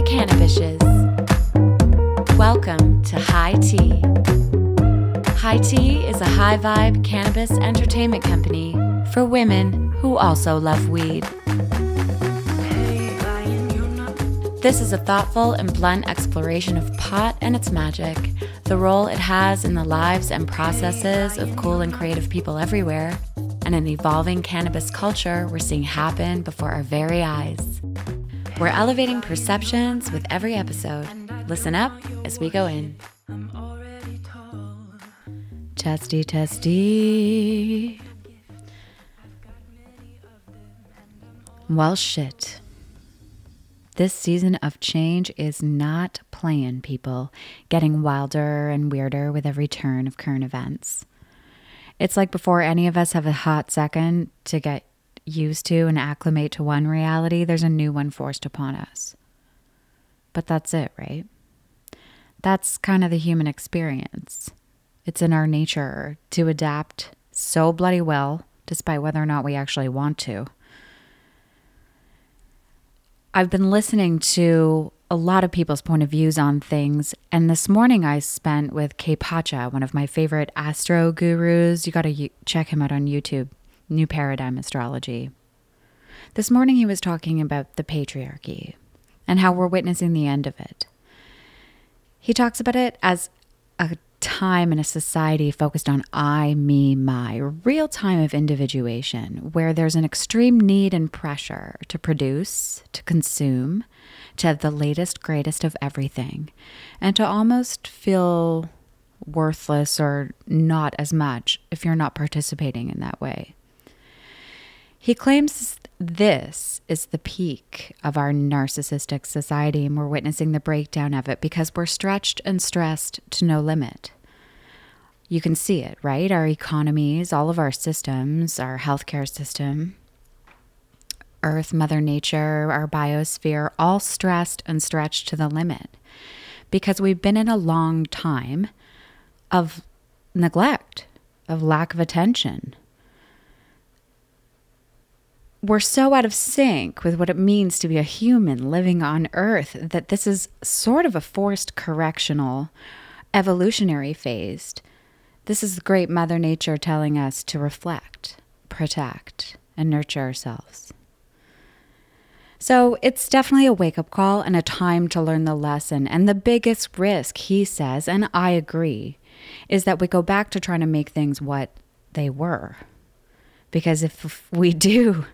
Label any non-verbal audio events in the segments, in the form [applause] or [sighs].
the Cannabishes. Welcome to High Tea. High Tea is a high vibe cannabis entertainment company for women who also love weed. This is a thoughtful and blunt exploration of pot and its magic, the role it has in the lives and processes of cool and creative people everywhere, and an evolving cannabis culture we're seeing happen before our very eyes. We're elevating perceptions with every episode. Listen up as we go in. Testy, testy. Well, shit. This season of change is not playing, people, getting wilder and weirder with every turn of current events. It's like before any of us have a hot second to get used to and acclimate to one reality, there's a new one forced upon us. But that's it, right? That's kind of the human experience. It's in our nature to adapt so bloody well, despite whether or not we actually want to. I've been listening to a lot of people's point of views on things, and this morning I spent with Kaypacha, one of my favorite astro gurus. You got to check him out on YouTube, New Paradigm Astrology. This morning he was talking about the patriarchy and how we're witnessing the end of it. He talks about it as a time in a society focused on I, me, my, real time of individuation where there's an extreme need and pressure to produce, to consume, to have the latest, greatest of everything, and to almost feel worthless or not as much if you're not participating in that way. He claims this is the peak of our narcissistic society, and we're witnessing the breakdown of it because we're stretched and stressed to no limit. You can see it, right? Our economies, all of our systems, our healthcare system, Earth, Mother Nature, our biosphere, all stressed and stretched to the limit because we've been in a long time of neglect, of lack of attention we're so out of sync with what it means to be a human living on Earth that this is sort of a forced correctional evolutionary phase. This is great Mother Nature telling us to reflect, protect, and nurture ourselves. So it's definitely a wake up call and a time to learn the lesson. And the biggest risk, he says, and I agree, is that we go back to trying to make things what they were. Because if we [laughs] do,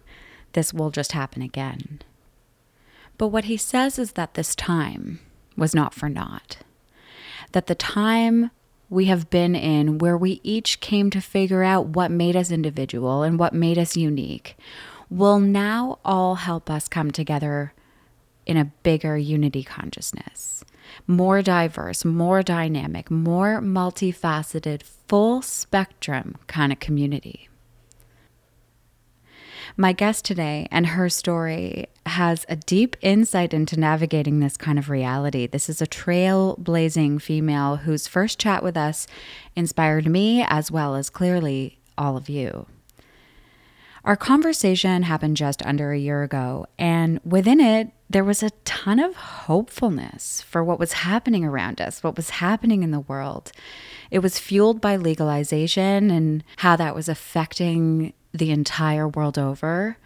this will just happen again. But what he says is that this time was not for naught. That the time we have been in where we each came to figure out what made us individual and what made us unique will now all help us come together in a bigger unity consciousness. More diverse, more dynamic, more multifaceted, full spectrum kind of community. My guest today and her story has a deep insight into navigating this kind of reality. This is a trailblazing female whose first chat with us inspired me as well as clearly all of you. Our conversation happened just under a year ago, and within it, there was a ton of hopefulness for what was happening around us, what was happening in the world. It was fueled by legalization and how that was affecting the entire world over.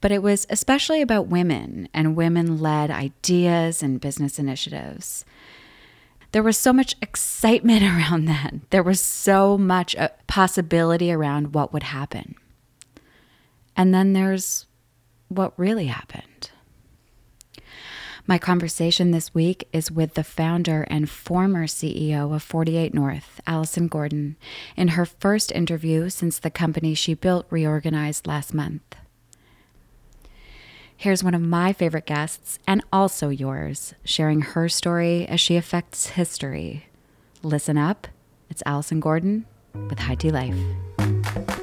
But it was especially about women and women led ideas and business initiatives. There was so much excitement [laughs] around that. There was so much uh, possibility around what would happen. And then there's what really happened. My conversation this week is with the founder and former CEO of 48 North, Alison Gordon, in her first interview since the company she built reorganized last month. Here's one of my favorite guests, and also yours, sharing her story as she affects history. Listen up, it's Alison Gordon with High Tea Life.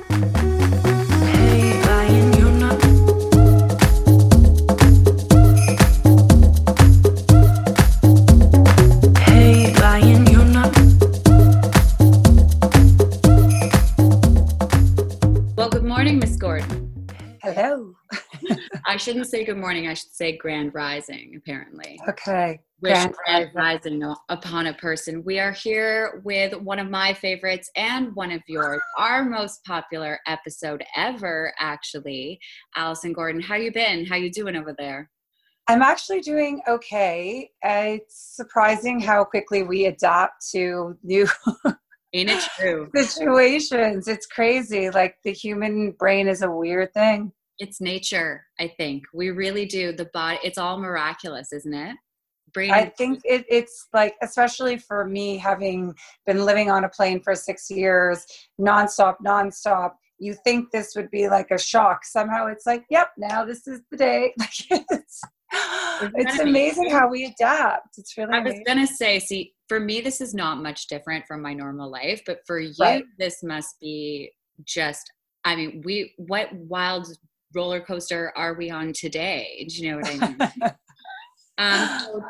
[laughs] shouldn't say good morning. I should say grand rising, apparently. Okay. Wish grand, grand rising upon a person. We are here with one of my favorites and one of yours, our most popular episode ever, actually. Alison Gordon, how you been? How you doing over there? I'm actually doing okay. It's surprising how quickly we adapt to new [laughs] Ain't it true? situations. It's crazy. Like the human brain is a weird thing. It's nature, I think. We really do. The body, it's all miraculous, isn't it? Brain I think it, it's like, especially for me, having been living on a plane for six years, nonstop, nonstop. You think this would be like a shock. Somehow it's like, yep, now this is the day. [laughs] [gasps] it's, it's amazing how we adapt. It's really. I was gonna say, see, for me, this is not much different from my normal life, but for you, right. this must be just. I mean, we what wild roller coaster are we on today? Do you know what I mean? [laughs] um, so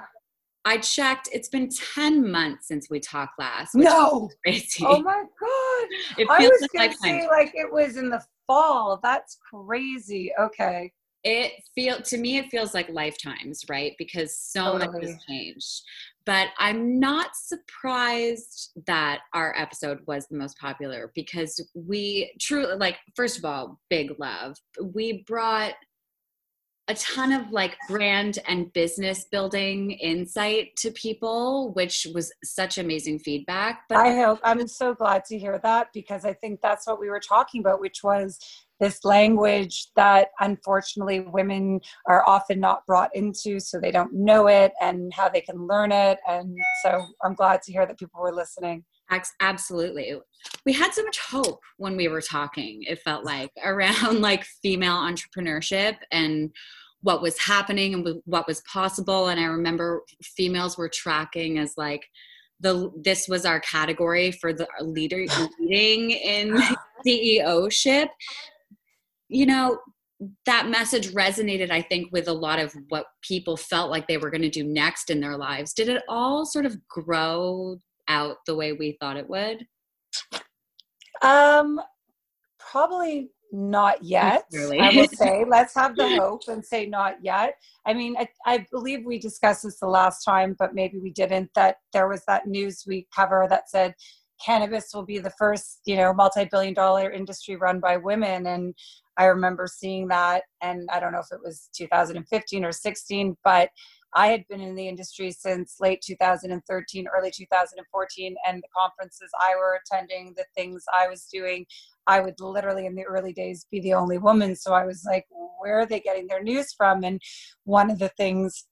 I checked. It's been ten months since we talked last. no, [laughs] crazy. Oh my god! It feels I was like gonna say like it was in the fall. That's crazy. Okay. It feel to me it feels like lifetimes, right? Because so totally. much has changed but I'm not surprised that our episode was the most popular because we truly, like, first of all, big love. We brought a ton of like brand and business building insight to people, which was such amazing feedback. But I hope I'm so glad to hear that because I think that's what we were talking about, which was this language that unfortunately women are often not brought into so they don't know it and how they can learn it. And so i'm glad to hear that people were listening. Absolutely. We had so much hope when we were talking it felt like around [laughs] like female entrepreneurship and what was happening and what was possible. And i remember females were tracking as like the this was our category for the leader [laughs] leading in [laughs] CEO ship you know, that message resonated, I think, with a lot of what people felt like they were going to do next in their lives. Did it all sort of grow out the way we thought it would? Um, probably not yet. [laughs] Really? I will say, [laughs] let's have the hope and say not yet. I mean, I, I, believe we discussed this the last time, but maybe we didn't. That there was that news we cover that said cannabis will be the first, you know, multi-billion dollar industry run by women. And I remember seeing that, and I don't know if it was 2015 or 16, but I had been in the industry since late 2013, early 2014, and the conferences I were attending, the things I was doing, I would literally in the early days be the only woman. So I was like, where are they getting their news from? And one of the things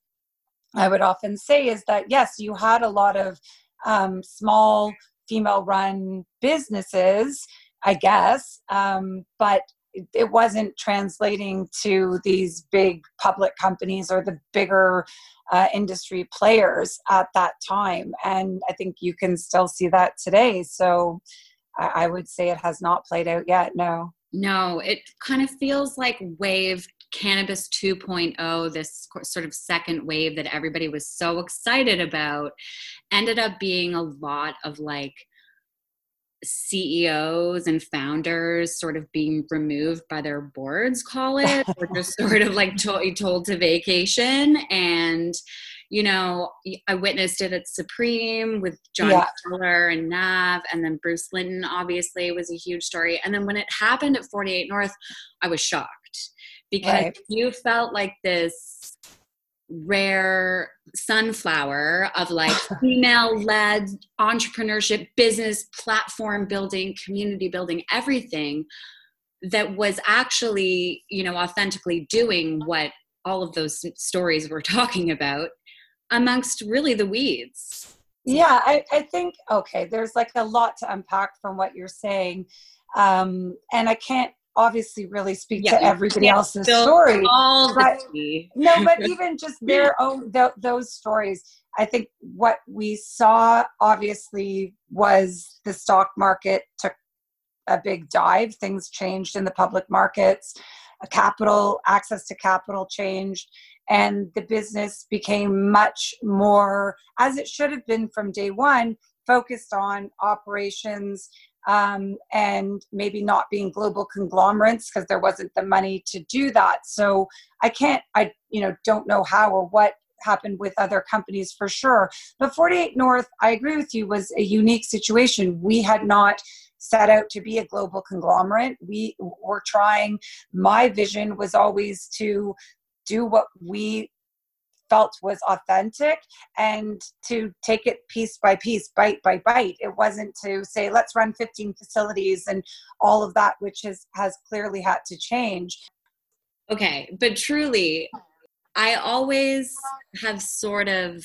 I would often say is that, yes, you had a lot of um, small female run businesses, I guess, um, but it wasn't translating to these big public companies or the bigger uh, industry players at that time. And I think you can still see that today. So I, I would say it has not played out yet. No. No, it kind of feels like wave cannabis 2.0 this sort of second wave that everybody was so excited about ended up being a lot of like CEOs and founders sort of being removed by their boards, call it, [laughs] or just sort of like told, told to vacation. And, you know, I witnessed it at Supreme with John yeah. Keller and Nav, and then Bruce Linton obviously was a huge story. And then when it happened at 48 North, I was shocked because right. you felt like this rare sunflower of like [laughs] female led entrepreneurship, business, platform building, community building, everything that was actually, you know, authentically doing what all of those stories were [laughs] talking about amongst really the weeds. Yeah, I, I think, okay, there's like a lot to unpack from what you're saying. Um, and I can't obviously really speak yeah, to everybody else's story. But, no, but [laughs] even just their own th- those stories. I think what we saw obviously was the stock market took a big dive. Things changed in the public markets. Capital access to capital changed, and the business became much more, as it should have been from day one, focused on operations um, and maybe not being global conglomerates because there wasn't the money to do that. So I can't, I you know don't know how or what happened with other companies for sure. But 48 North, I agree with you, was a unique situation. We had not set out to be a global conglomerate. We were trying, my vision was always to do what we felt was authentic and to take it piece by piece, bite by bite. It wasn't to say, let's run 15 facilities and all of that, which has, has clearly had to change. Okay, but truly, I always have sort of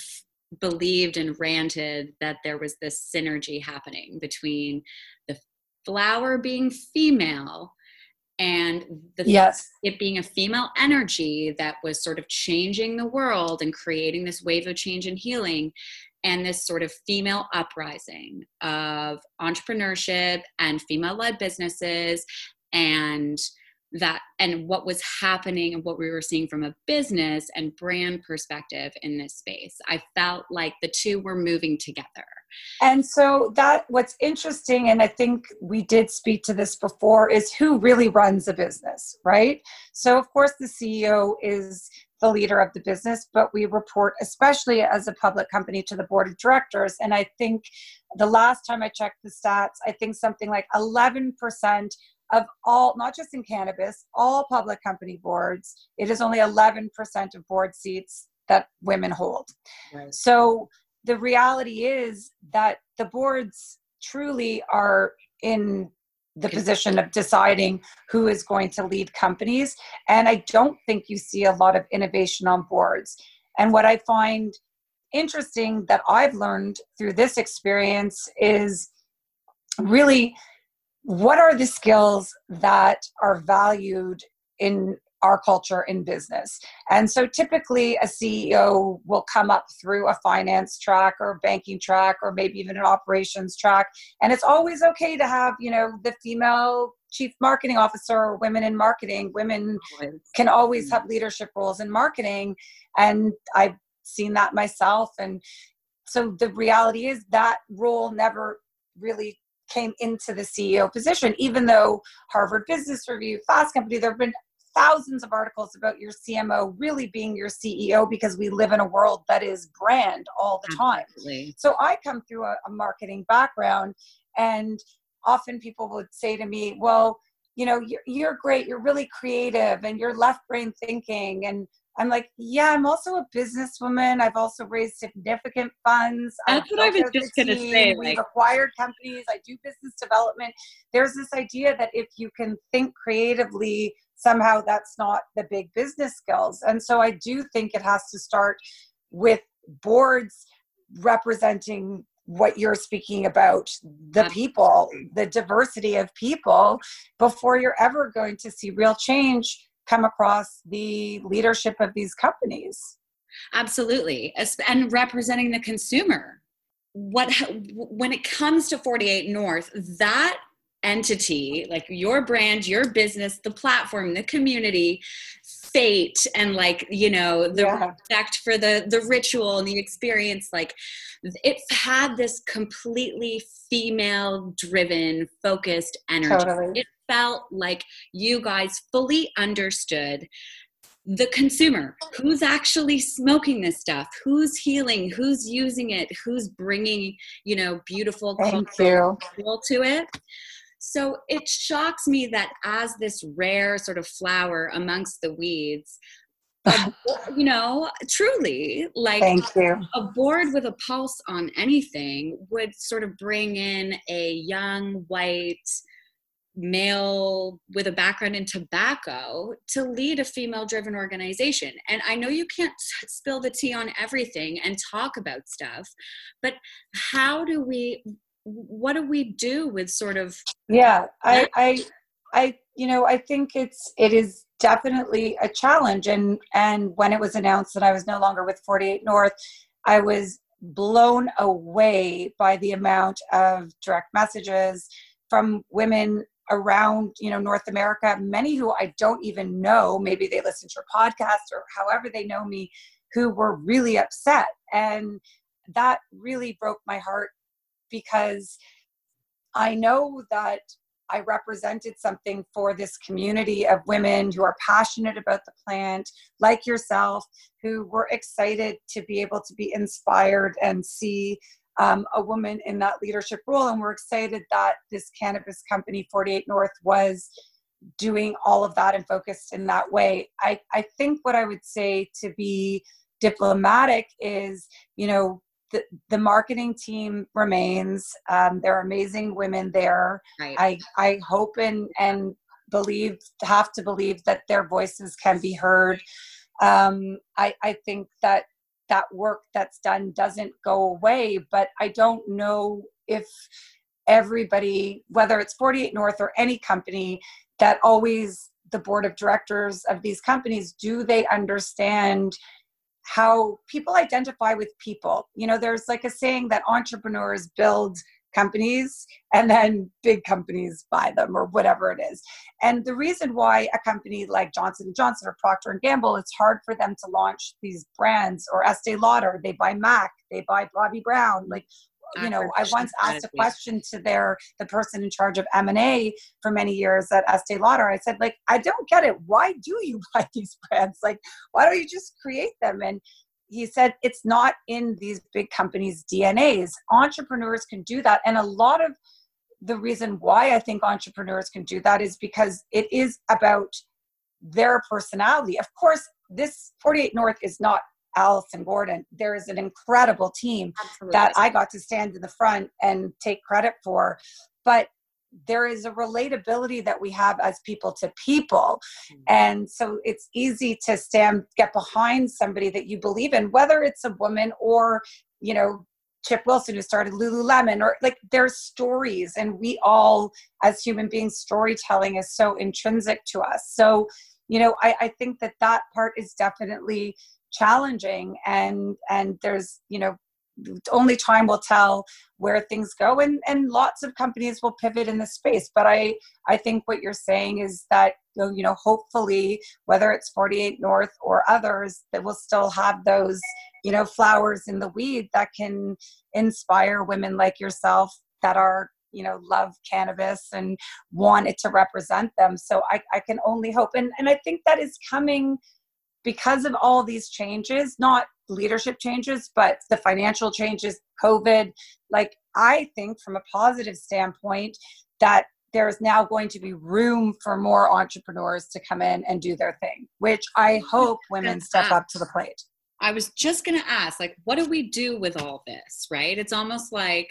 believed and ranted that there was this synergy happening between the flower being female and the yes. it being a female energy that was sort of changing the world and creating this wave of change and healing and this sort of female uprising of entrepreneurship and female led businesses and that and what was happening and what we were seeing from a business and brand perspective in this space i felt like the two were moving together and so that what's interesting and i think we did speak to this before is who really runs a business right so of course the ceo is the leader of the business but we report especially as a public company to the board of directors and i think the last time i checked the stats i think something like 11% of all, not just in cannabis, all public company boards, it is only 11% of board seats that women hold. Right. So the reality is that the boards truly are in the position of deciding who is going to lead companies. And I don't think you see a lot of innovation on boards. And what I find interesting that I've learned through this experience is really what are the skills that are valued in our culture in business. And so typically a CEO will come up through a finance track or banking track or maybe even an operations track. And it's always okay to have, you know, the female chief marketing officer or women in marketing. Women can always have mm-hmm. leadership roles in marketing. And I've seen that myself. And so the reality is that role never really came into the CEO position, even though Harvard Business Review, Fast Company, there have been thousands of articles about your CMO really being your CEO because we live in a world that is brand all the time. Absolutely. So I come through a, a marketing background, and often people would say to me, Well, you know, you're, you're great, you're really creative, and you're left brain thinking, and I'm like, yeah, I'm also a businesswoman. I've also raised significant funds. That's I've what I was just going to say. We've like, acquired companies. I do business development. There's this idea that if you can think creatively, somehow that's not the big business skills. And so I do think it has to start with boards representing what you're speaking about the people, the diversity of people, before you're ever going to see real change come across the leadership of these companies absolutely and representing the consumer what when it comes to 48 north that entity like your brand your business the platform the community fate and like you know the yeah. respect for the the ritual and the experience like it had this completely female driven focused energy totally. it felt like you guys fully understood the consumer who's actually smoking this stuff who's healing who's using it who's bringing you know beautiful you. to it so it shocks me that as this rare sort of flower amongst the weeds [laughs] you know truly like Thank you. a board with a pulse on anything would sort of bring in a young white male with a background in tobacco to lead a female driven organization. And I know you can't spill the tea on everything and talk about stuff, but how do we what do we do with sort of Yeah, I I I you know, I think it's it is definitely a challenge and and when it was announced that I was no longer with 48 North, I was blown away by the amount of direct messages from women around you know north america. Many who i don't even know maybe they listen to your podcast or however they know me who were really upset. And that really broke my heart because I know that I represented something for this community of women who are passionate about the plant, like yourself, who were excited to be able to be inspired and see um, a woman in that leadership role. And we're excited that this cannabis company, 48 North, was doing all of that and focused in that way. I, I think what I would say to be diplomatic is, you know, the, the marketing team remains. Um, there are amazing women there. Right. I, I hope and, and believe, have to believe that their voices can be heard. Um, I, I think that that work that's done doesn't go away, but I don't know if everybody, whether it's 48 North or any company, that always the board of directors of these companies, do they understand how people identify with people. You know, there's like a saying that entrepreneurs build companies and then big companies buy them or whatever it is. And the reason why a company like Johnson & Johnson or Procter & Gamble, it's hard for them to launch these brands or Estee Lauder, they buy MAC, they buy Bobbi Brown, like you know i once asked a question to their the person in charge of m&a for many years at estee lauder. I said like i don't get it. Why do you [laughs] buy these brands? Like why don't you just create them? And he said it's not in these big companies dnas entrepreneurs can do that and a lot of the reason why i think entrepreneurs can do that is because it is about their personality of course this 48 north is not Alison Gordon. There is an incredible team Absolutely. that I got to stand in the front and take credit for. But there is a relatability that we have as people to people. Mm-hmm. And so it's easy to stand, get behind somebody that you believe in, whether it's a woman or, you know, Chip Wilson, who started Lululemon, or like there's stories, and we all, as human beings, storytelling is so intrinsic to us. So, you know, I, I think that that part is definitely challenging and and there's you know only time will tell where things go and and lots of companies will pivot in the space. But i i think what you're saying is that you know hopefully whether it's 48 north or others that will still have those you know flowers in the weed that can inspire women like yourself that are you know love cannabis and want it to represent them. So i, I can only hope. And and i think that is coming because of all these changes, not leadership changes, but the financial changes, COVID, like I think from a positive standpoint that there's now going to be room for more entrepreneurs to come in and do their thing, which I hope women step up to the plate. I was just going to ask, like, what do we do with all this, right? It's almost like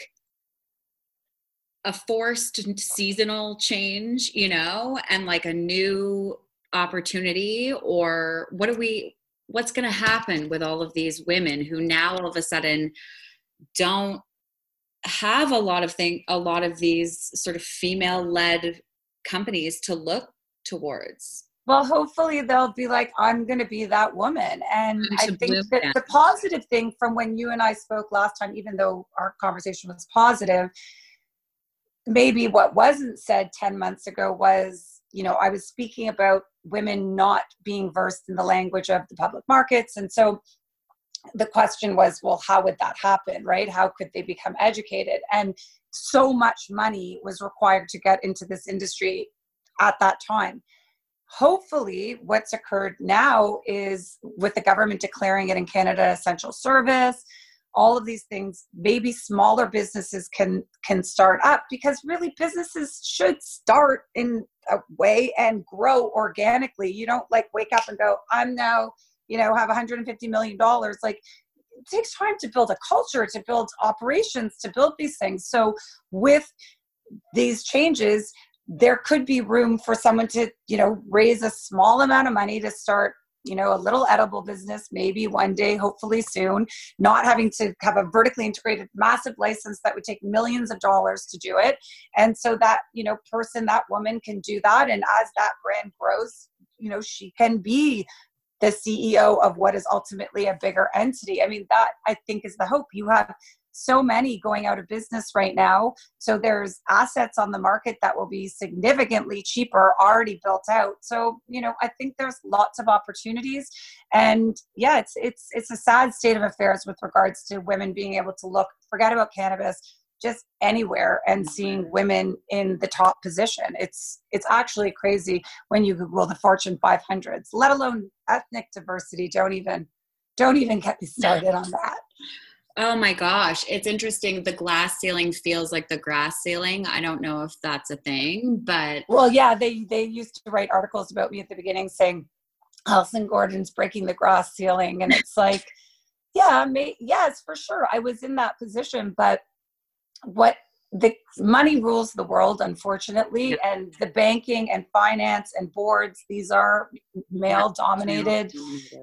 a forced seasonal change, you know, and like a new opportunity or what do we what's going to happen with all of these women who now all of a sudden don't have a lot of thing a lot of these sort of female led companies to look towards? Well hopefully they'll be like i'm going to be that woman. And i think that the positive thing from when you and i spoke last time even though our conversation was positive maybe what wasn't said 10 months ago was you know i was speaking about women not being versed in the language of the public markets. And so the question was, well, how would that happen, right? How could they become educated? And so much money was required to get into this industry at that time. Hopefully, what's occurred now is with the government declaring it in Canada essential service, all of these things maybe smaller businesses can can start up because really businesses should start in way and grow organically. You don't like wake up and go i'm now you know have 150 million dollars. Like it takes time to build a culture to build operations to build these things. So with these changes there could be room for someone to you know raise a small amount of money to start you know, a little edible business, maybe one day, hopefully soon, not having to have a vertically integrated massive license that would take millions of dollars to do it. And so that, you know, person, that woman can do that. And as that brand grows, you know, she can be the CEO of what is ultimately a bigger entity. I mean, that I think is the hope. You have so many going out of business right now. So there's assets on the market that will be significantly cheaper, already built out. So, you know, I think there's lots of opportunities. And yeah, it's it's it's a sad state of affairs with regards to women being able to look, forget about cannabis, just anywhere and seeing women in the top position. It's it's actually crazy when you Google the Fortune 500s, let alone ethnic diversity. Don't even don't even get me started on that. [laughs] Oh my gosh, it's interesting. The glass ceiling feels like the grass ceiling. I don't know if that's a thing, but well, yeah, they they used to write articles about me at the beginning saying Alison Gordon's breaking the glass ceiling, and it's like, [laughs] yeah, may, yes, for sure, I was in that position, but what the money rules the world unfortunately yep. and the banking and finance and boards these are male dominated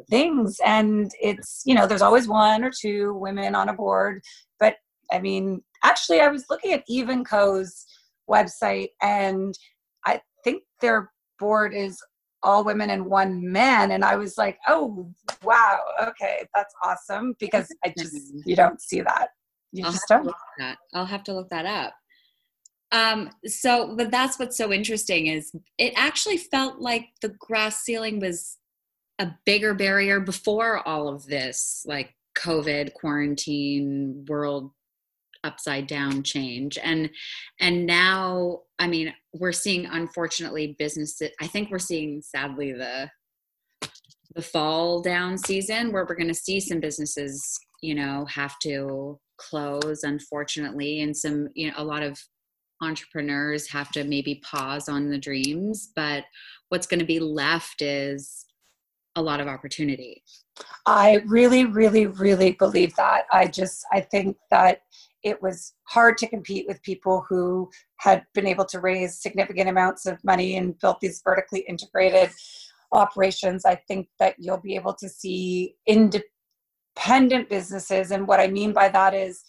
things. And it's you know there's always one or two women on a board. But i mean actually i was looking at evenco's website and i think their board is all women and one man. And i was like oh wow okay that's awesome because i just you don't see that I'll don't. I'll have to look that up. Um, so, but that's what's so interesting is it actually felt like the grass ceiling was a bigger barrier before all of this, like COVID, quarantine, world upside down change and and now i mean we're seeing unfortunately businesses i think we're seeing sadly the the fall down season where we're going to see some businesses you know have to close unfortunately and some you know a lot of entrepreneurs have to maybe pause on the dreams but what's going to be left is a lot of opportunity. I really really really believe that. I just i think that it was hard to compete with people who had been able to raise significant amounts of money and built these vertically integrated operations. I think that you'll be able to see independent independent businesses. And what I mean by that is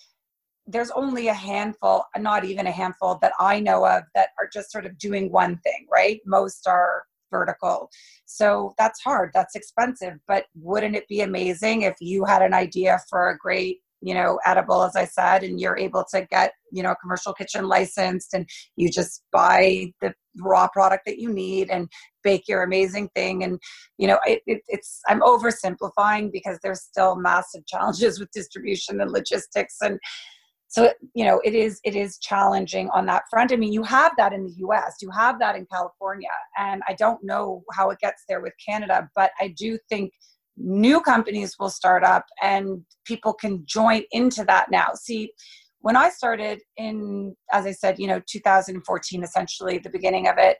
there's only a handful, not even a handful that I know of that are just sort of doing one thing, right? Most are vertical. So that's hard, that's expensive. But wouldn't it be amazing if you had an idea for a great you know edible as i said and you're able to get you know a commercial kitchen licensed and you just buy the raw product that you need and bake your amazing thing. And you know it, it, it's i'm oversimplifying because there's still massive [laughs] challenges with distribution and logistics. And so you know it is it is challenging on that front. I mean you have that in the us you have that in california and i don't know how it gets there with canada but i do think new companies will start up and people can join into that now. See, when I started in, as I said, you know, 2014, essentially the beginning of it,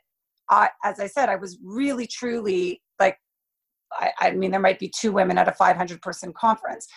I, as I said, I was really truly like, I, I mean, there might be two women at a 500 person conference.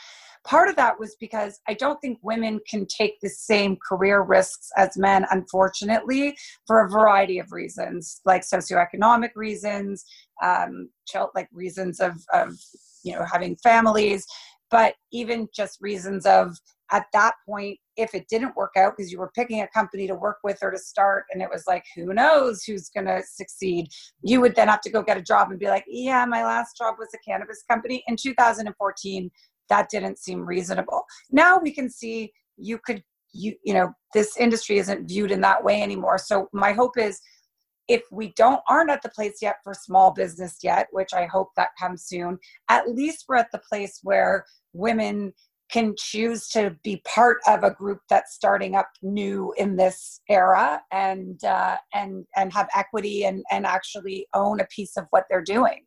Part of that was because I don't think women can take the same career risks as men, unfortunately, for a variety of reasons, like socioeconomic reasons, um, like reasons of, of you know having families but even just reasons of at that point if it didn't work out because you were picking a company to work with or to start and it was like who knows who's going to succeed you would then have to go get a job and be like yeah my last job was a cannabis company. In 2014 that didn't seem reasonable. Now we can see you could you you know this industry isn't viewed in that way anymore. So my hope is if we don't aren't at the place yet for small business yet which i hope that comes soon at least we're at the place where women can choose to be part of a group that's starting up new in this era and uh, and and have equity and and actually own a piece of what they're doing.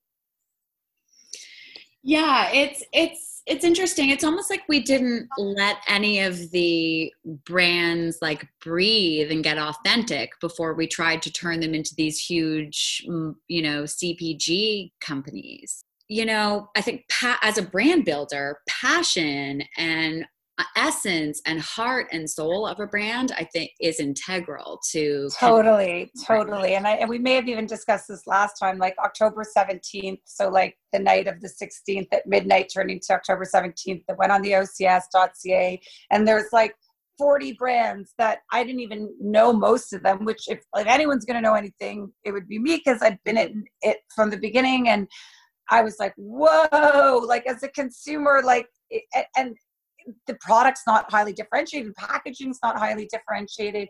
Yeah it's it's it's interesting. It's almost like we didn't let any of the brands like breathe and get authentic before we tried to turn them into these huge, you know, CPG companies. You know, I think pa- as a brand builder, passion and Uh, essence and heart and soul of a brand i think is integral to totally totally and i and we may have even discussed this last time like october 17th so like the night of the 16th at midnight turning to october 17th that went on the ocs.ca and there's like 40 brands that I didn't even know most of them, which if like anyone's going to know anything, it would be me because I'd been in it from the beginning. And I was like, whoa, like as a consumer, like, and the product's not highly differentiated, packaging's not highly differentiated.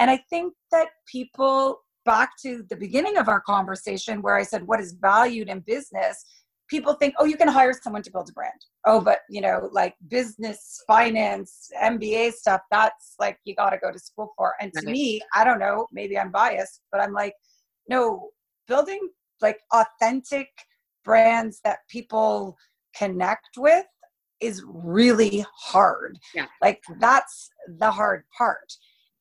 And I think that people, back to the beginning of our conversation where I said, what is valued in business? people think, oh, you can hire someone to build a brand. Oh, but you know, like business, finance, MBA stuff, that's like you got to go to school for. And to me, I don't know, maybe I'm biased, but I'm like, no, building like authentic brands that people connect with is really hard. Yeah. Like that's the hard part.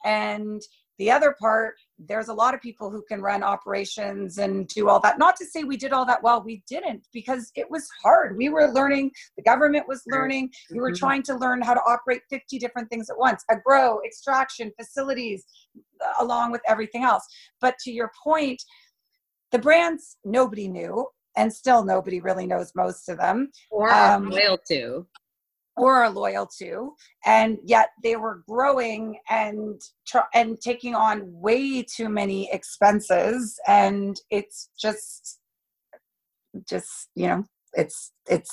And the other part, there's a lot of people who can run operations and do all that. Not to say we did all that well, we didn't because it was hard. We were learning, the government was learning, we were mm-hmm. trying to learn how to operate 50 different things at once, a grow, extraction, facilities, along with everything else. But to your point, the brands nobody knew and still nobody really knows most of them. Or um, loyal to. or are loyal to. And yet they were growing and and taking on way too many expenses. And it's just just you know it's it's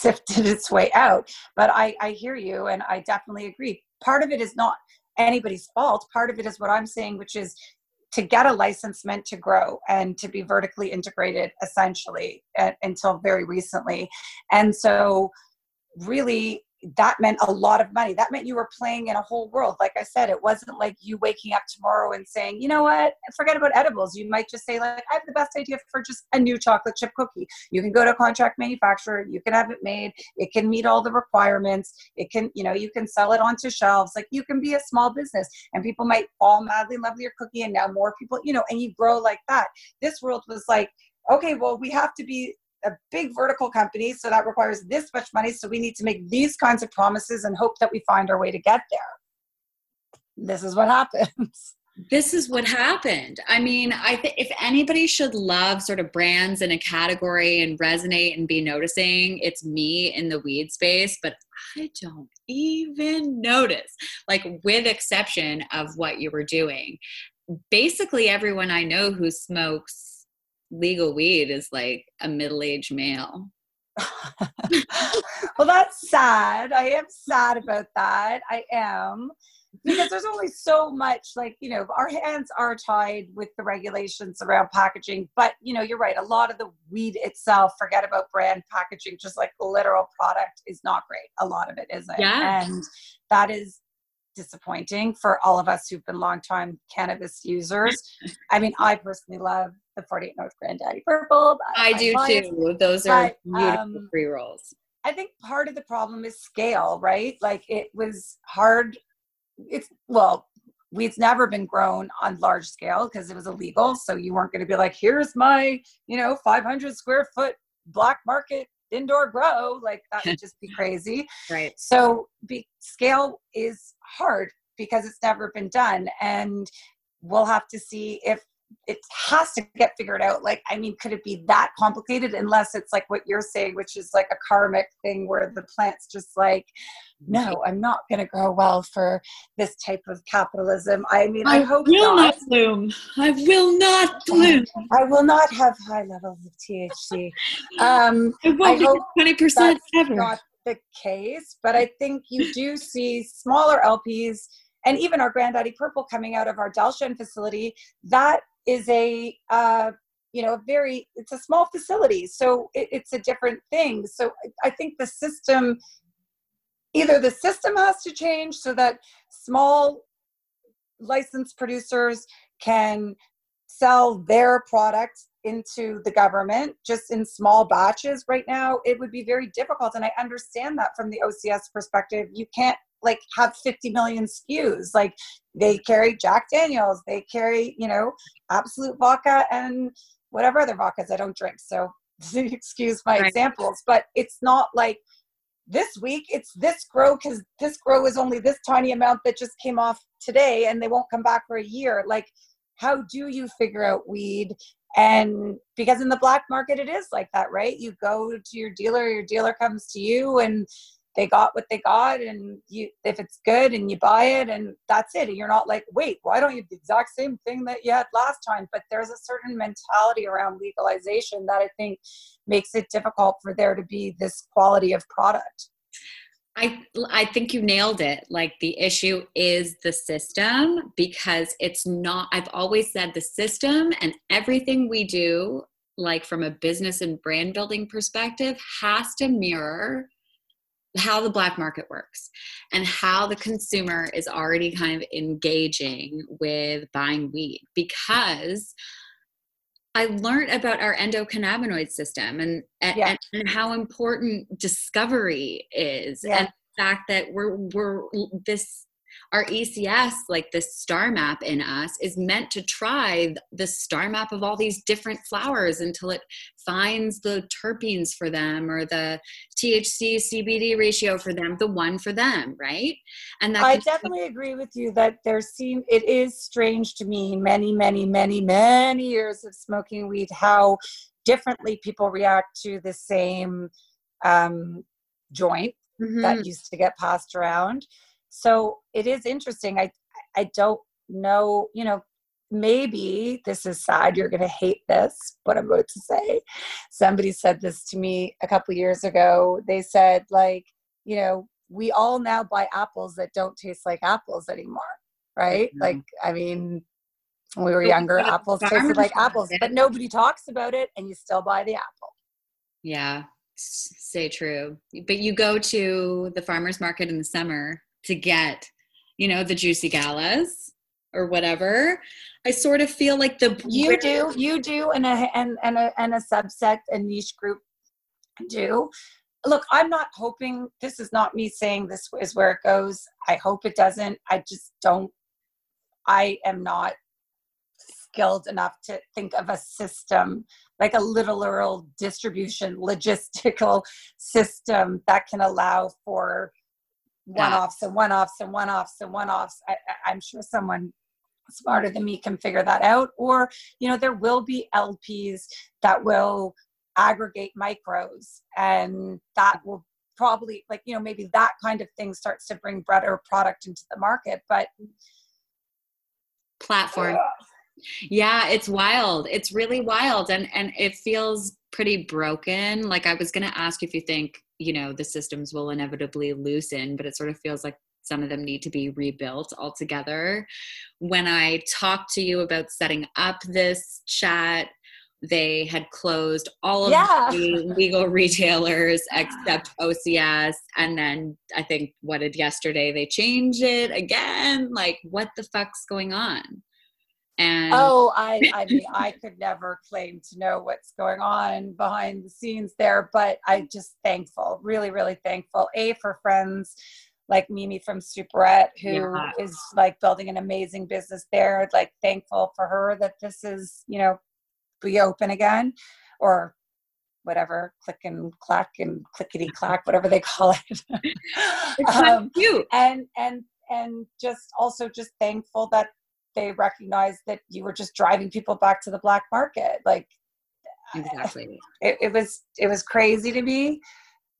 sifted [laughs] its way out. But i i hear you and i definitely agree. Part of it is not anybody's fault. Part of it is what i'm saying which is to get a license meant to grow and to be vertically integrated essentially until very recently. And so really that meant a lot of money. That meant you were playing in a whole world. Like I said, it wasn't like you waking up tomorrow and saying, you know what, forget about edibles. You might just say, like, I have the best idea for just a new chocolate chip cookie. You can go to a contract manufacturer, you can have it made, it can meet all the requirements, it can, you know, you can sell it onto shelves. Like you can be a small business and people might fall madly in love with your cookie and now more people, you know, and you grow like that. This world was like, okay, well, we have to be a big vertical company, so that requires this much money. So we need to make these kinds of promises and hope that we find our way to get there. This is what happens. [laughs] This is what happened. I mean, I think if anybody should love sort of brands in a category and resonate and be noticing, it's me in the weed space, but I don't even notice, like, with exception of what you were doing. Basically, everyone I know who smokes legal weed is like a middle-aged male. [laughs] well, that's sad. I am sad about that. I am because there's only so much like you know our hands are tied with the regulations around packaging but you know you're right a lot of the weed itself forget about brand packaging just like literal product is not great a lot of it isn't yeah. and that is disappointing for all of us who've been long time cannabis users [laughs] i mean i personally love the 48 North Granddaddy Purple. I, do too. Those are but, beautiful um, pre rolls. I think part of the problem is scale, right? Like it was hard. It's well, weed's never been grown on large scale because it was illegal. So you weren't going to be like, here's my, you know, 500 square foot black market indoor grow. Like that would [laughs] just be crazy. Right. So be, scale is hard because it's never been done. And we'll have to see if it has to get figured out. Like i mean could it be that complicated unless it's like what you're saying which is like a karmic thing where the plant's just like no i'm not going to grow well for this type of capitalism. I mean i, I hope will not. not bloom. I will not bloom. I will not have high levels of thc um it won't I hope 20% ever. not the case but i think you do see smaller lps and even our granddaddy purple coming out of our Delshen facility, that is a uh, you know very it's a small facility so it, it's a different thing. So i think the system either the system has to change so that small licensed producers can sell their products into the government just in small batches. Right now it would be very difficult and i understand that from the ocs perspective. You can't like have 50 million SKUs. Like they carry Jack Daniels, they carry, you know, Absolut vodka and whatever other vodkas I don't drink. So [laughs] excuse my right. examples, but it's not like this week it's this grow because this grow is only this tiny amount that just came off today and they won't come back for a year. Like, how do you figure out weed? And because in the black market it is like that, right? You go to your dealer, your dealer comes to you and they got what they got and you if it's good and you buy it and that's it. And you're not like wait why don't you have the exact same thing that you had last time? But there's a certain mentality around legalization that i think makes it difficult for there to be this quality of product. I I think you nailed it. Like the issue is the system because it's not I've always said the system and everything we do like from a business and brand building perspective has to mirror how the black market works and how the consumer is already kind of engaging with buying weed because I learned about our endocannabinoid system and and, yeah. and how important discovery is yeah. and the fact that we're we're this our ECS, like this star map in us, is meant to try the star map of all these different flowers until it finds the terpenes for them or the THC CBD ratio for them, the one for them, right? And that I definitely agree with you that there seem it is strange to me many, many, many, many years of smoking weed how differently people react to the same um, joint mm-hmm. that used to get passed around so it is interesting. I i don't know you know maybe this is sad you're going to hate this what i'm about to say. Somebody said this to me a couple years ago. They said like you know we all now buy apples that don't taste like apples anymore right? Mm-hmm. like i mean when we were younger apples tasted like apples but nobody talks about it and you still buy the apple. Yeah say true. But you go to the farmers market in the summer to get, you know, the juicy galas or whatever. I sort of feel like the you do, you do, and a and and a and a subset, a niche group do. Look, I'm not hoping. This is not me saying this is where it goes. I hope it doesn't. I just don't. I am not skilled enough to think of a system like a literal distribution logistical system that can allow for one-offs and one-offs and one-offs and one-offs. I, i'm sure someone smarter than me can figure that out. Or you know there will be lps that will aggregate micros and that will probably like you know maybe that kind of thing starts to bring better product into the market but platform. Uh, yeah it's wild. It's really wild and and it feels pretty broken. Like i was going to ask if you think you know the systems will inevitably loosen but it sort of feels like some of them need to be rebuilt altogether when i talked to you about setting up this chat they had closed all of yeah. the [laughs] legal retailers except [sighs] OCS. And then I think what did yesterday they change it again? Like, what the fuck's going on? And oh, I, I mean, [laughs] I could never claim to know what's going on behind the scenes there, but I just thankful, really, really thankful. A for friends like Mimi from Superette, who yeah. is like building an amazing business there. Like thankful for her that this is, you know, be open again, or whatever, click and clack and clickety clack, whatever they call it. [laughs] [laughs] it's um, cute. And and and just also just thankful that they recognized that you were just driving people back to the black market. Like exactly. [laughs] it, it was it was crazy to me.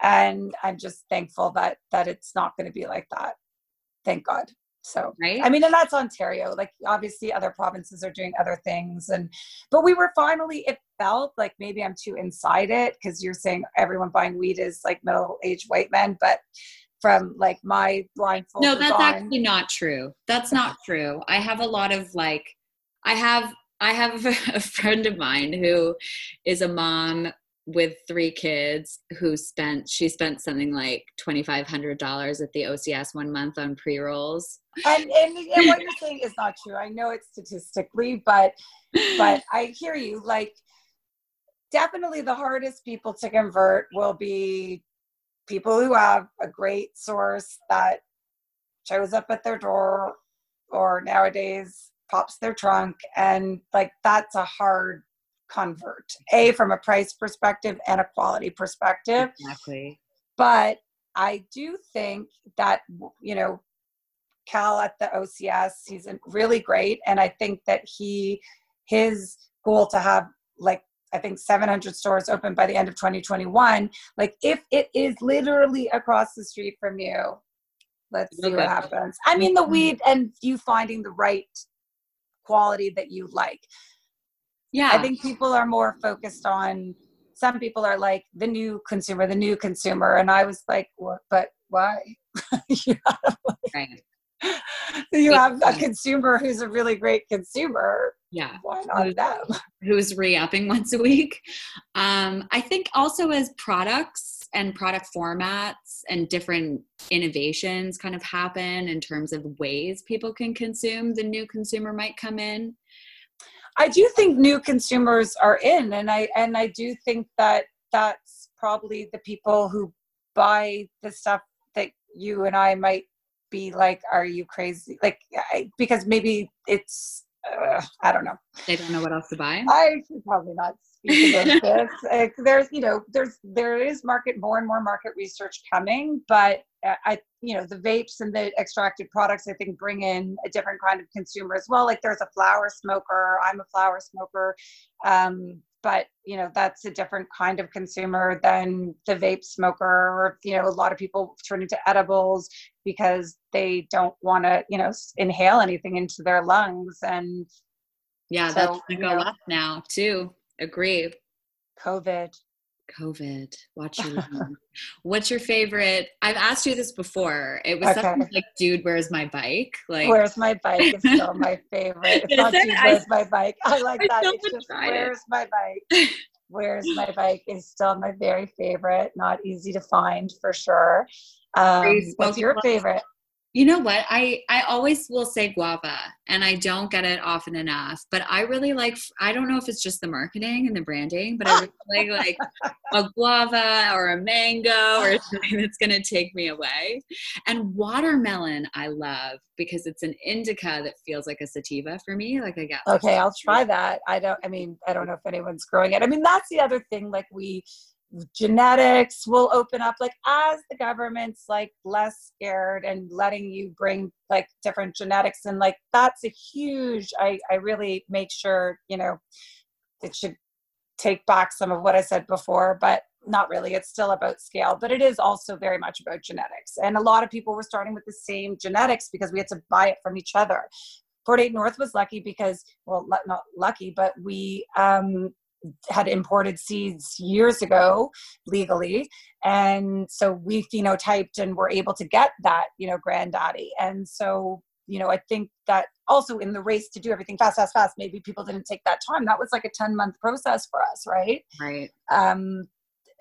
And i'm just thankful that that it's not going to be like that. Thank god. So right? I mean and that's ontario. Like obviously other provinces are doing other things and but we were finally it felt like maybe i'm too inside it because you're saying everyone buying weed is like middle-aged white men but from like my blindfold. No, that's on. actually not true. That's not [laughs] true. I have a lot of like, I have I have [laughs] a friend of mine who is a mom with three kids who spent she spent something like twenty five hundred dollars at the OCS one month on pre rolls. And, and and what you're saying is not true. I know it statistically, but but [laughs] I hear you. Like definitely the hardest people to convert will be people who have a great source that shows up at their door or nowadays pops their trunk and like that's a hard convert a from a price perspective and a quality perspective. Exactly. But i do think that you know cal at the ocs he's really great and i think that he his goal to have like I think 700 stores open by the end of 2021. Like, if it is literally across the street from you, let's see what happens. I mean, the mm-hmm. weed and you finding the right quality that you like. Yeah. I think people are more focused on, some people are like the new consumer, the new consumer. And I was like, what, but why? [laughs] right. You have a consumer who's a really great consumer. Yeah. Why not them? Who's re-upping [laughs] once a week. Um, I think also as products and product formats and different innovations kind of happen in terms of ways people can consume, the new consumer might come in. I do think new consumers are in and I and I do think that that's probably the people who buy the stuff that you and I might be like, are you crazy? Like, I, because maybe it's, uh, I don't know. They don't know what else to buy. I should probably not speak about [laughs] this. There's, you know, there's there is market more and more market research coming, but uh, I, you know, the vapes and the extracted products, I think, bring in a different kind of consumer as well. Like, there's a flower smoker. I'm a flower smoker. Um, but you know that's a different kind of consumer than the vape smoker or you know a lot of people turn into edibles because they don't want to you know inhale anything into their lungs and yeah so, that's gonna go know, up now too. Agree covid COVID. Watch your [laughs] What's your favorite? I've asked you this before. It was okay. something like, "Dude, where's my bike?" Like, "Where's my bike?" is still [laughs] my favorite. It's not "Dude, where's my bike?" I like I that. It's just "Where's it. my bike?" [laughs] "Where's my bike?" is still my very favorite. Not easy to find for sure. Um, what's your favorite? You know what? I I always will say guava, and I don't get it often enough. But I really like. I don't know if it's just the marketing and the branding, but I really [laughs] like a guava or a mango or [laughs] something that's going to take me away. And watermelon, I love because it's an indica that feels like a sativa for me. Like I got. Okay, I'll try that. I don't. I mean, I don't know if anyone's growing it. I mean, that's the other thing. Like we genetics will open up like as the government's like less scared and letting you bring like different genetics and like that's a huge i i really make sure you know it should take back some of what i said before but not really it's still about scale but it is also very much about genetics. And a lot of people were starting with the same genetics because we had to buy it from each other. 48 North was lucky because, well, not lucky, but we um, had imported seeds years ago legally. And so we phenotyped and were able to get that you know granddaddy. And so you know i think that also in the race to do everything fast fast fast maybe people didn't take that time. That was like a 10 month process for us right? Right. Um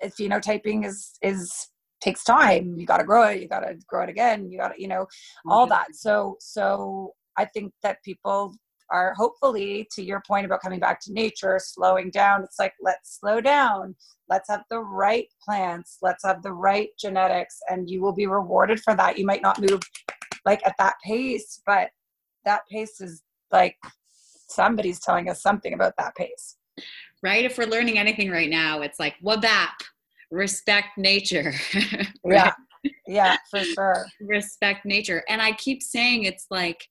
phenotyping is is takes time. You got to grow it. You got to grow it again. You got to you know all that. So so i think that people are hopefully to your point about coming back to nature slowing down it's like let's slow down. Let's have the right plants. Let's have the right genetics and you will be rewarded for that. You might not move like at that pace but that pace is like somebody's telling us something about that pace. Right? If we're learning anything right now it's like wabap respect nature. Right? yeah. [laughs] Yeah for sure. Respect nature. And i keep saying it's like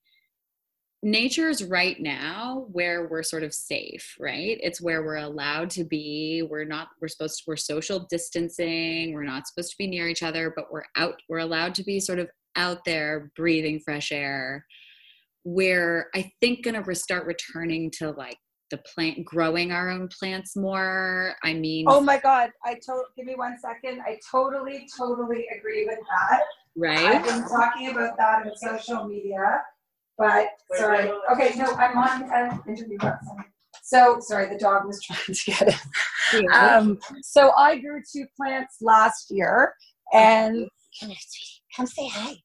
nature's right now where we're sort of safe right? It's where we're allowed to be. We're not we're supposed to we're social distancing. We're not supposed to be near each other but we're out we're allowed to be sort of out there breathing fresh air. We're i think going to start returning to like the plant growing our own plants more. I mean oh my god i told give me one second. I totally totally agree with that. Right? I've been talking about that in social media but sorry. Okay, no, I'm on an interview. So sorry, the dog was [laughs] trying to get it. Um, so I grew two plants last year, and come here, sweetie, come say hi.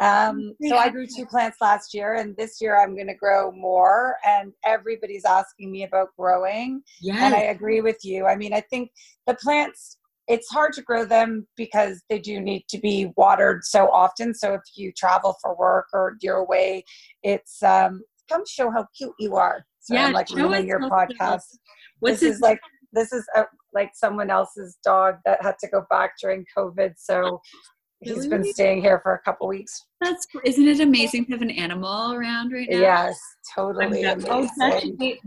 Um, so I grew two plants last year, and this year I'm going to grow more. And everybody's asking me about growing, yes. and I agree with you. I mean, I think the plants it's hard to grow them because they do need to be watered so often. So if you travel for work or you're away, it's um, come show how cute you are. So yeah, I'm like ruining your podcast. What's this is like this is a, like someone else's dog that had to go back during COVID. So He's been staying here for a couple weeks. That's isn't it amazing to have an animal around right now? Yes, totally. Oh,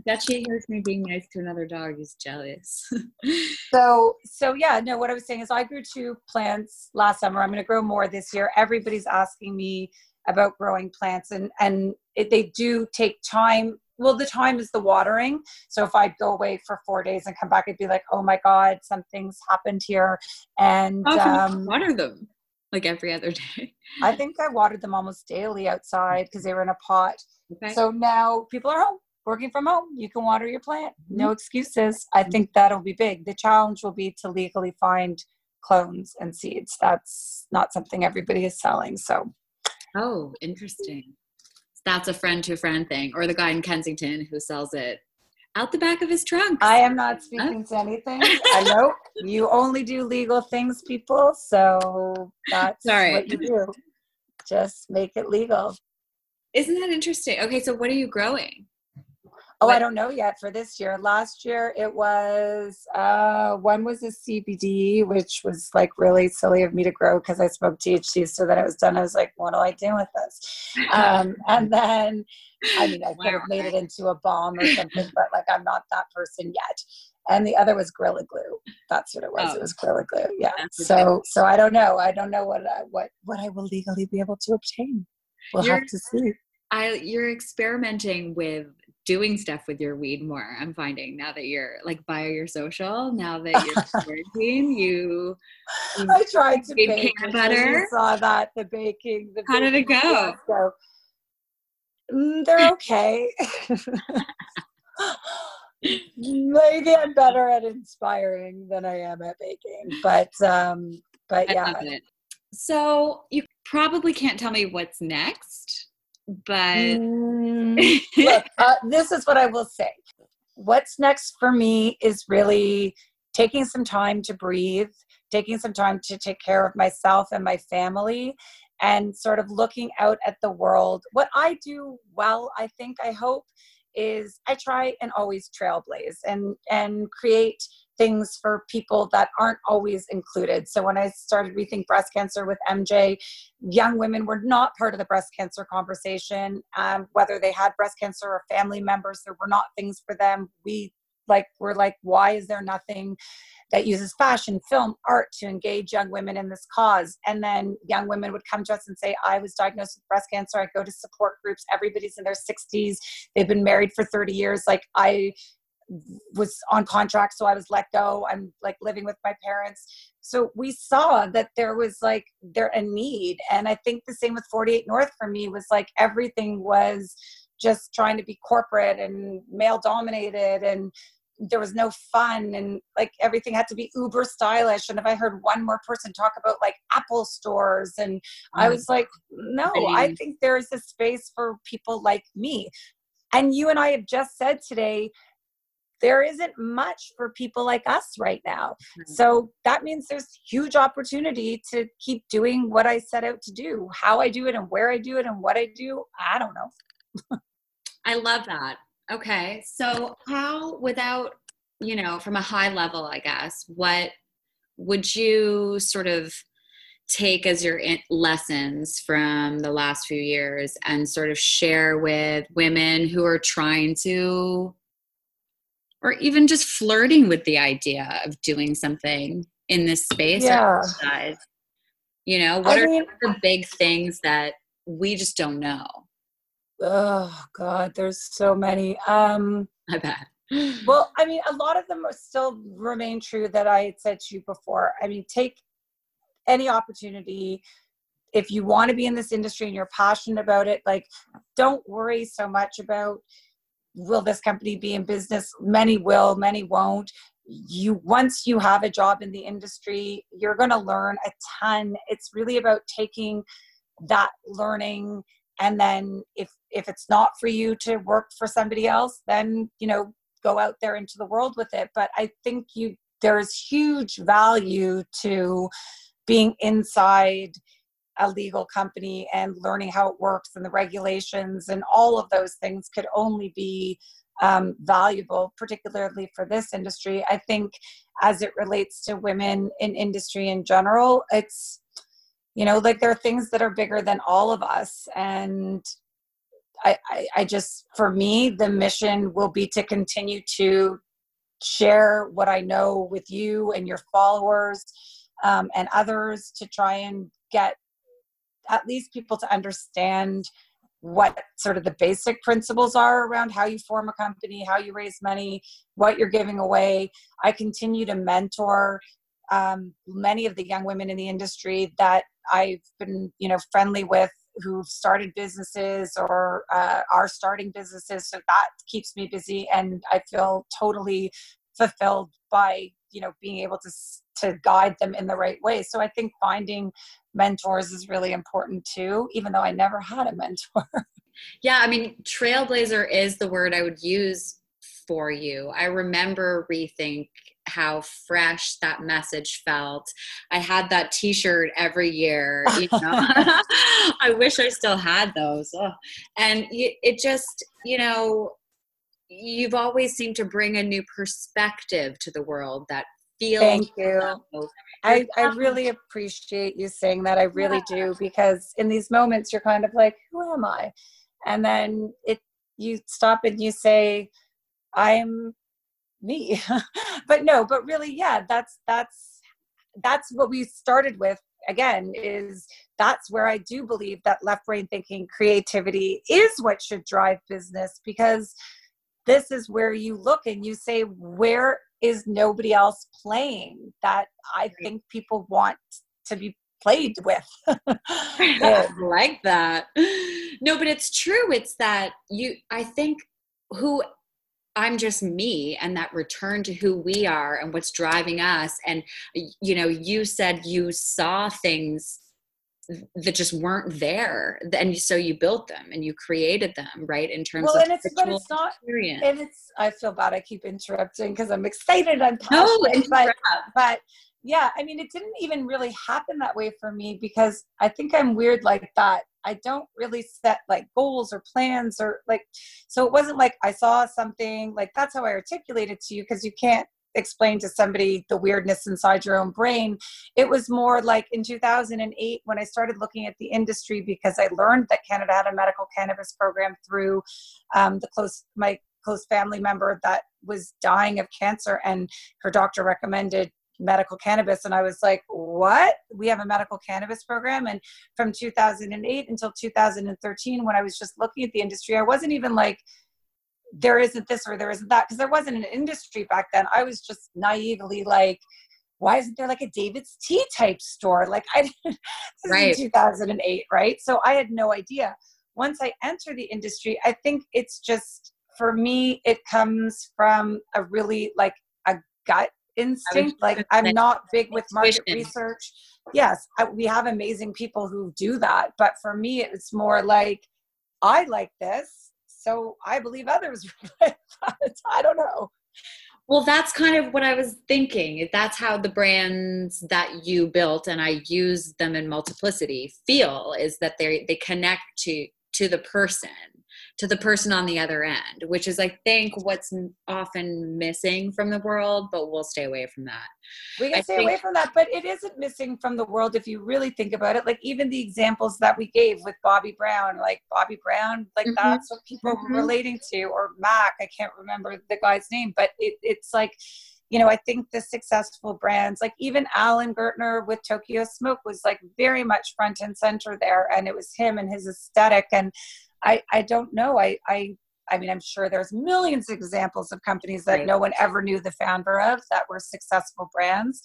Dutchie hears me being nice to another dog. He's jealous. [laughs] so, so yeah, no. What I was saying is, I grew two plants last summer. I'm going to grow more this year. Everybody's asking me about growing plants, and and it, they do take time well the time is the watering so if i'd go away for four days and come back i'd be like oh my god something's happened here and um, water them like every other [laughs] day? I think I watered them almost daily outside because they were in a pot. Okay. So now people are home, working from home. You can water your plant. Mm-hmm. No excuses. I think that'll be big. The challenge will be to legally find clones and seeds. That's not something everybody is selling. So, oh, interesting. That's a friend to friend thing, or the guy in Kensington who sells it out the back of his trunk. I am not speaking to anything. I know [laughs] you only do legal things, people. So that's Sorry. what you do. Just make it legal. Isn't that interesting? Okay, so what are you growing? Oh, what? I don't know yet for this year. Last year it was uh one was a CBD, which was like really silly of me to grow because I smoked THC. So then it was done. I was like, what do I do with this? Um, and then I mean I could have made it into a bomb or something, but like I'm not that person yet. And the other was Gorilla Glue. That's what it was. Oh. It was Gorilla Glue. Yeah. So so I don't know. I don't know what I, what what I will legally be able to obtain. We'll you're, have to see. I you're experimenting with doing stuff with your weed more. I'm finding now that you're like bio your social, now that you're [laughs] quarantine, you, you I tried to bake peanut butter. Saw that the baking. The How baking did it go? So, mm, they're okay. [laughs] Maybe I'm better at inspiring than I am at baking, but um, but yeah. So you probably can't tell me what's next but mm, [laughs] look, uh, this is what I will say. What's next for me is really taking some time to breathe, taking some time to take care of myself and my family, and sort of looking out at the world. What I do well, I think, I hope, is I try and always trailblaze and and create things for people that aren't always included. So when I started Rethink Breast Cancer with MJ, young women were not part of the breast cancer conversation. Um, whether they had breast cancer or family members, there were not things for them. We like we're like, why is there nothing that uses fashion, film, art to engage young women in this cause? And then young women would come to us and say, I was diagnosed with breast cancer. I go to support groups. Everybody's in their 60s. They've been married for 30 years. Like I was on contract so i was let go. I'm like living with my parents. So we saw that there was like there a need and i think the same with 48 north for me was like everything was just trying to be corporate and male dominated and there was no fun and like everything had to be uber stylish and if i heard one more person talk about like apple stores and i mm. was like no i think there is a space for people like me. And you and i have just said today there isn't much for people like us right now. Mm-hmm. So that means there's huge opportunity to keep doing what I set out to do. How I do it and where I do it and what I do, I don't know. I love that. Okay. So, how, without, you know, from a high level, I guess, what would you sort of take as your lessons from the last few years and sort of share with women who are trying to or even just flirting with the idea of doing something in this space yeah. you know what I are mean, the big things that we just don't know? Oh god there's so many um i bet. well i mean a lot of them still remain true that i had said to you before. I mean take any opportunity. If you want to be in this industry and you're passionate about it like don't worry so much about will this company be in business? Many will many won't. You once you have a job in the industry you're going to learn a ton. It's really about taking that learning and then if if it's not for you to work for somebody else then you know go out there into the world with it. But i think you there's huge value to being inside a legal company and learning how it works and the regulations and all of those things could only be um, valuable, particularly for this industry. I think as it relates to women in industry in general, it's, you know, like there are things that are bigger than all of us. And I, I, I just, for me, the mission will be to continue to share what I know with you and your followers um, and others to try and get at least people to understand what sort of the basic principles are around how you form a company, how you raise money, what you're giving away. I continue to mentor um, many of the young women in the industry that I've been, you know, friendly with who've started businesses or uh, are starting businesses. So that keeps me busy, and I feel totally fulfilled by you know being able to to guide them in the right way. So I think finding mentors is really important too, even though I never had a mentor. [laughs] yeah, I mean, trailblazer is the word I would use for you. I remember Rethink how fresh that message felt. I had that t-shirt every year, you know. [laughs] [laughs] I wish I still had those. Ugh. And it just, you know, you've always seemed to bring a new perspective to the world that feels Thank you. I, I really appreciate you saying that. I really yeah. do because in these moments you're kind of like, who am I? And then it you stop and you say, I'm me. [laughs] but no, but really, yeah, that's that's that's what we started with again is that's where I do believe that left brain thinking creativity is what should drive business because this is where you look and you say where is nobody else playing that I think people want to be played with. [laughs] [laughs] I like that. No, but it's true. It's that you I think who I'm just me and that return to who we are and what's driving us. And, you know, you said you saw things that just weren't there and so you built them and you created them right in terms well, of and it's, but it's not experience. and it's i feel bad i keep interrupting because i'm excited i'm passionate no, but, but yeah i mean it didn't even really happen that way for me because i think i'm weird like that I don't really set like goals or plans or like, so it wasn't like I saw something like that's how I articulated to you because you can't explain to somebody the weirdness inside your own brain. It was more like in 2008 when I started looking at the industry because I learned that Canada had a medical cannabis program through um, the close, my close family member that was dying of cancer and her doctor recommended medical cannabis. And i was like what? We have a medical cannabis program? And from 2008 until 2013 when i was just looking at the industry i wasn't even like there isn't this or there isn't that because there wasn't an industry back then i was just naively like why isn't there like a david's tea type store like i [laughs] this right. 2008 right so i had no idea once i enter the industry i think it's just for me it comes from a really like a gut instinct. Like I'm not big with market research. Yes, I, we have amazing people who do that, but for me, it's more like I like this, so I believe others. [laughs] I don't know. Well, that's kind of what I was thinking. That's how the brands that you built and I use them in multiplicity feel is that they they connect to to the person to the person on the other end, which is, I think, what's often missing from the world, but we'll stay away from that. We can I stay think, away from that, but it isn't missing from the world if you really think about it. Like, even the examples that we gave with Bobbi Brown, like Bobbi Brown, like mm-hmm. that's what people mm-hmm. were relating to, or Mac, I can't remember the guy's name, but it, it's like, you know, I think the successful brands, like even Alan Gertner with Tokyo Smoke, was like very much front and center there, and it was him and his aesthetic. And I, I don't know. I, I, I mean, I'm sure there's millions of examples of companies that right. no one ever knew the founder of that were successful brands,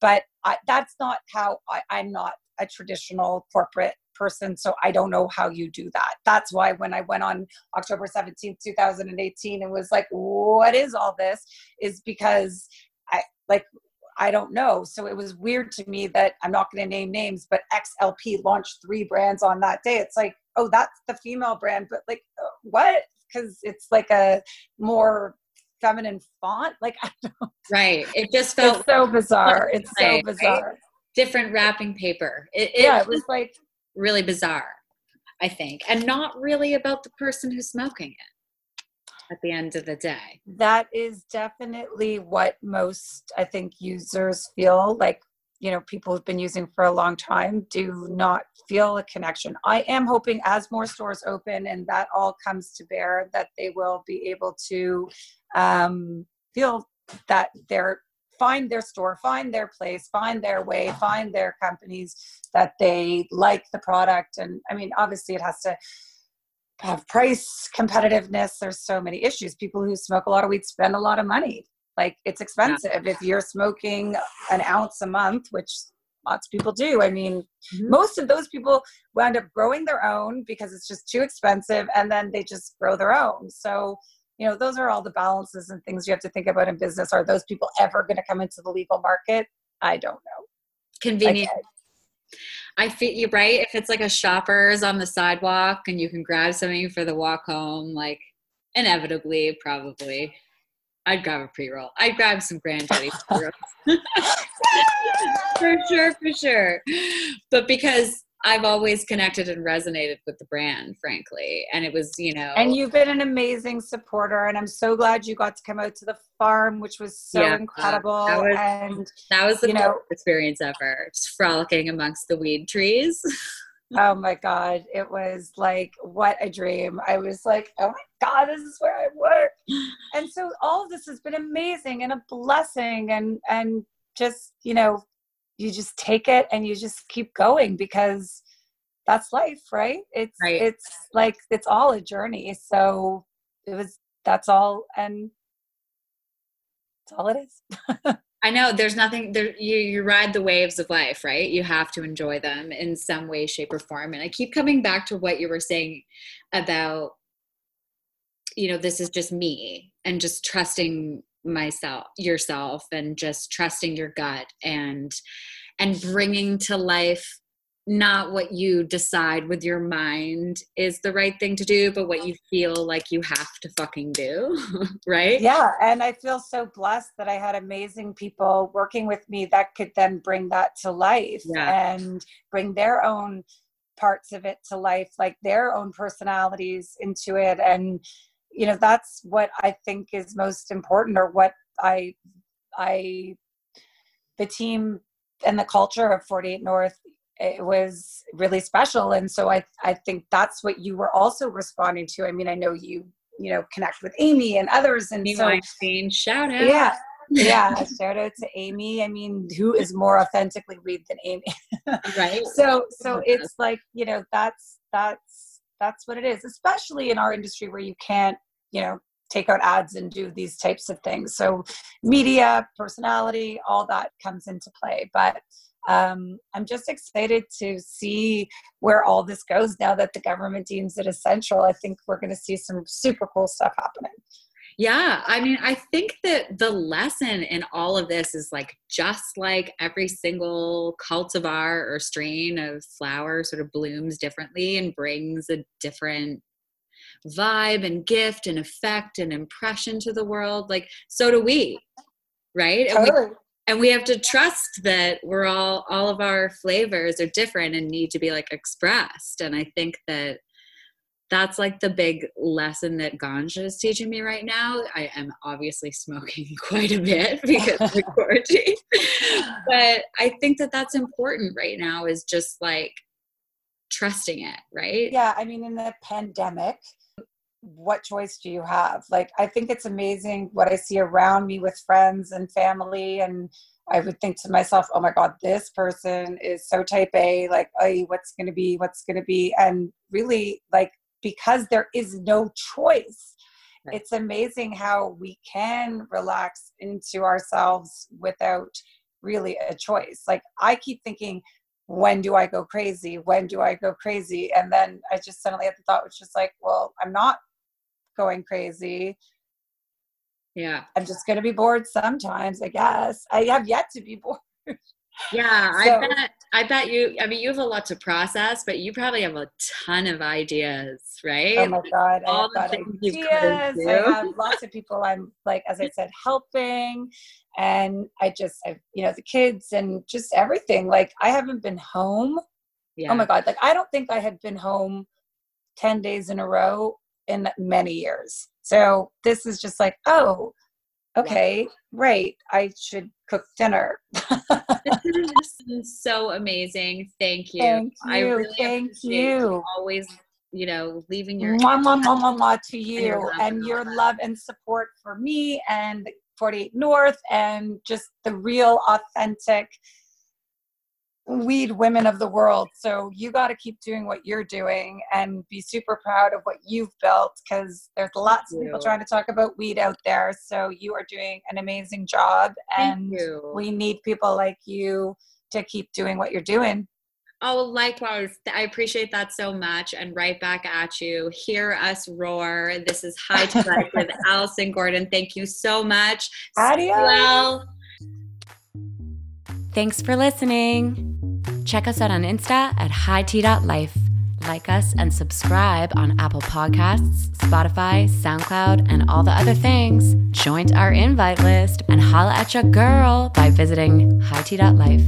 but I, that's not how I, I'm not a traditional corporate person, so I don't know how you do that. That's why when I went on October 17th, 2018, and was like, what is all this? Is because I like I don't know. So it was weird to me that I'm not going to name names, but XLP launched three brands on that day. It's like, oh, that's the female brand, but like, uh, what? Because it's like a more feminine font. Like, [laughs] I don't. Right. It just felt it's so bizarre. It's so bizarre. Different wrapping paper. It, it yeah, it was like really bizarre, I think, and not really about the person who's smoking it at the end of the day. That is definitely what most, I think, users feel like, you know, people who've been using for a long time do not feel a connection. I am hoping as more stores open and that all comes to bear, that they will be able to um, feel that they're find their store, find their place, find their way, find their companies that they like the product. And I mean, obviously, it has to have price competitiveness. There's so many issues. People who smoke a lot of weed spend a lot of money. Like it's expensive. Yeah. if you're smoking an ounce a month which lots of people do i mean mm-hmm. most of those people wind up growing their own because it's just too expensive and then they just grow their own. So you know those are all the balances and things you have to think about in business. Are those people ever going to come into the legal market? I don't know. Convenient. I feel you right. If it's like a shopper's on the sidewalk and you can grab something for the walk home, like inevitably, probably, I'd grab a pre roll. I'd grab some Grand Jeté [laughs] [laughs] for sure, for sure. But because I've always connected and resonated with the brand, frankly. And it was, you know. And you've been an amazing supporter. And I'm so glad you got to come out to the farm, which was so yeah, incredible. That was, and that was the best experience ever. Just frolicking amongst the weed trees. [laughs] oh my God. It was like, what a dream. I was like, oh my God, this is where I work. And so all of this has been amazing and a blessing and, and just, you know, you just take it and you just keep going because that's life right it's right. it's like it's all a journey so it was that's all and that's all it is [laughs] I know there's nothing there you you ride the waves of life, right? You have to enjoy them in some way shape or form. And I keep coming back to what you were saying about you know, this is just me and just trusting myself yourself and just trusting your gut and and bringing to life not what you decide with your mind is the right thing to do, but what you feel like you have to fucking do. [laughs] right? Yeah. And I feel so blessed that I had amazing people working with me that could then bring that to life yeah. and bring their own parts of it to life, like their own personalities into it. And, you know, that's what I think is most important or what I, I, the team and the culture of 48 North it was really special and so I I think that's what you were also responding to. I mean, I know you you know connect with Amy and others and Amy so Weinstein, shout out. Yeah. [laughs] yeah, shout out to Amy. I mean, who is more authentically read than Amy? [laughs] right. So so it's like, you know, that's that's that's what it is, especially in our industry where you can't, you know, take out ads and do these types of things. So media, personality, all that comes into play. But um, I'm just excited to see where all this goes now that the government deems it essential. I think we're going to see some super cool stuff happening. Yeah, I mean, I think that the lesson in all of this is like just like every single cultivar or strain of flower sort of blooms differently and brings a different vibe and gift and effect and impression to the world like so do we right totally. And, we, have to trust that we're all all of our flavors are different and need to be like expressed and i think that that's like the big lesson that ganja is teaching me right now. I am obviously smoking [laughs] quite a bit [laughs] because of [laughs] quarantine, but I think that that's important right now. Is just like trusting it, right? Yeah, I mean, in the pandemic, what choice do you have? Like, I think it's amazing what I see around me with friends and family. And I would think to myself, oh my God, this person is so type A, like, oh, what's going to be, what's going to be. And really, like, because there is no choice, right. it's amazing how we can relax into ourselves without really a choice. Like, I keep thinking, when do I go crazy? When do I go crazy? And then I just suddenly had the thought, which is like, well, I'm not going crazy. Yeah. I'm just going to be bored sometimes, I guess. I have yet to be [laughs] bored. Yeah, so, I bet I bet you I mean you have a lot to process, but you probably have a ton of ideas, right? Oh my god, All I have ideas. I have lots of people I'm like as I [laughs] said helping and I just I you know the kids and just everything. Like I haven't been home. Oh yeah. Oh my god, like I don't think I had been home 10 days in a row in many years. So this is just like, oh, okay, right. I should cook dinner. this [laughs] is so amazing. Thank you. Thank you. I really Thank you. Always, you know, leaving your mwah, mwah, mwah, mwah, mwah to [laughs] you and, and your love and support for me and 48 North and just the real authentic weed women of the world. So you got to keep doing what you're doing and be super proud of what you've built because there's lots of people trying to talk about weed out there. So you are doing an amazing job, and we need people like you to keep doing what you're doing. Oh, likewise. I appreciate that so much. And right back at you. Hear us roar. This is High to Life [laughs] with Alison Gordon. Thank you so much. Adios. Well. Thanks for listening. Check us out on Insta at hight.life. Like us and subscribe on Apple Podcasts, Spotify, SoundCloud, and all the other things. Join our invite list and holla at your girl by visiting hight.life.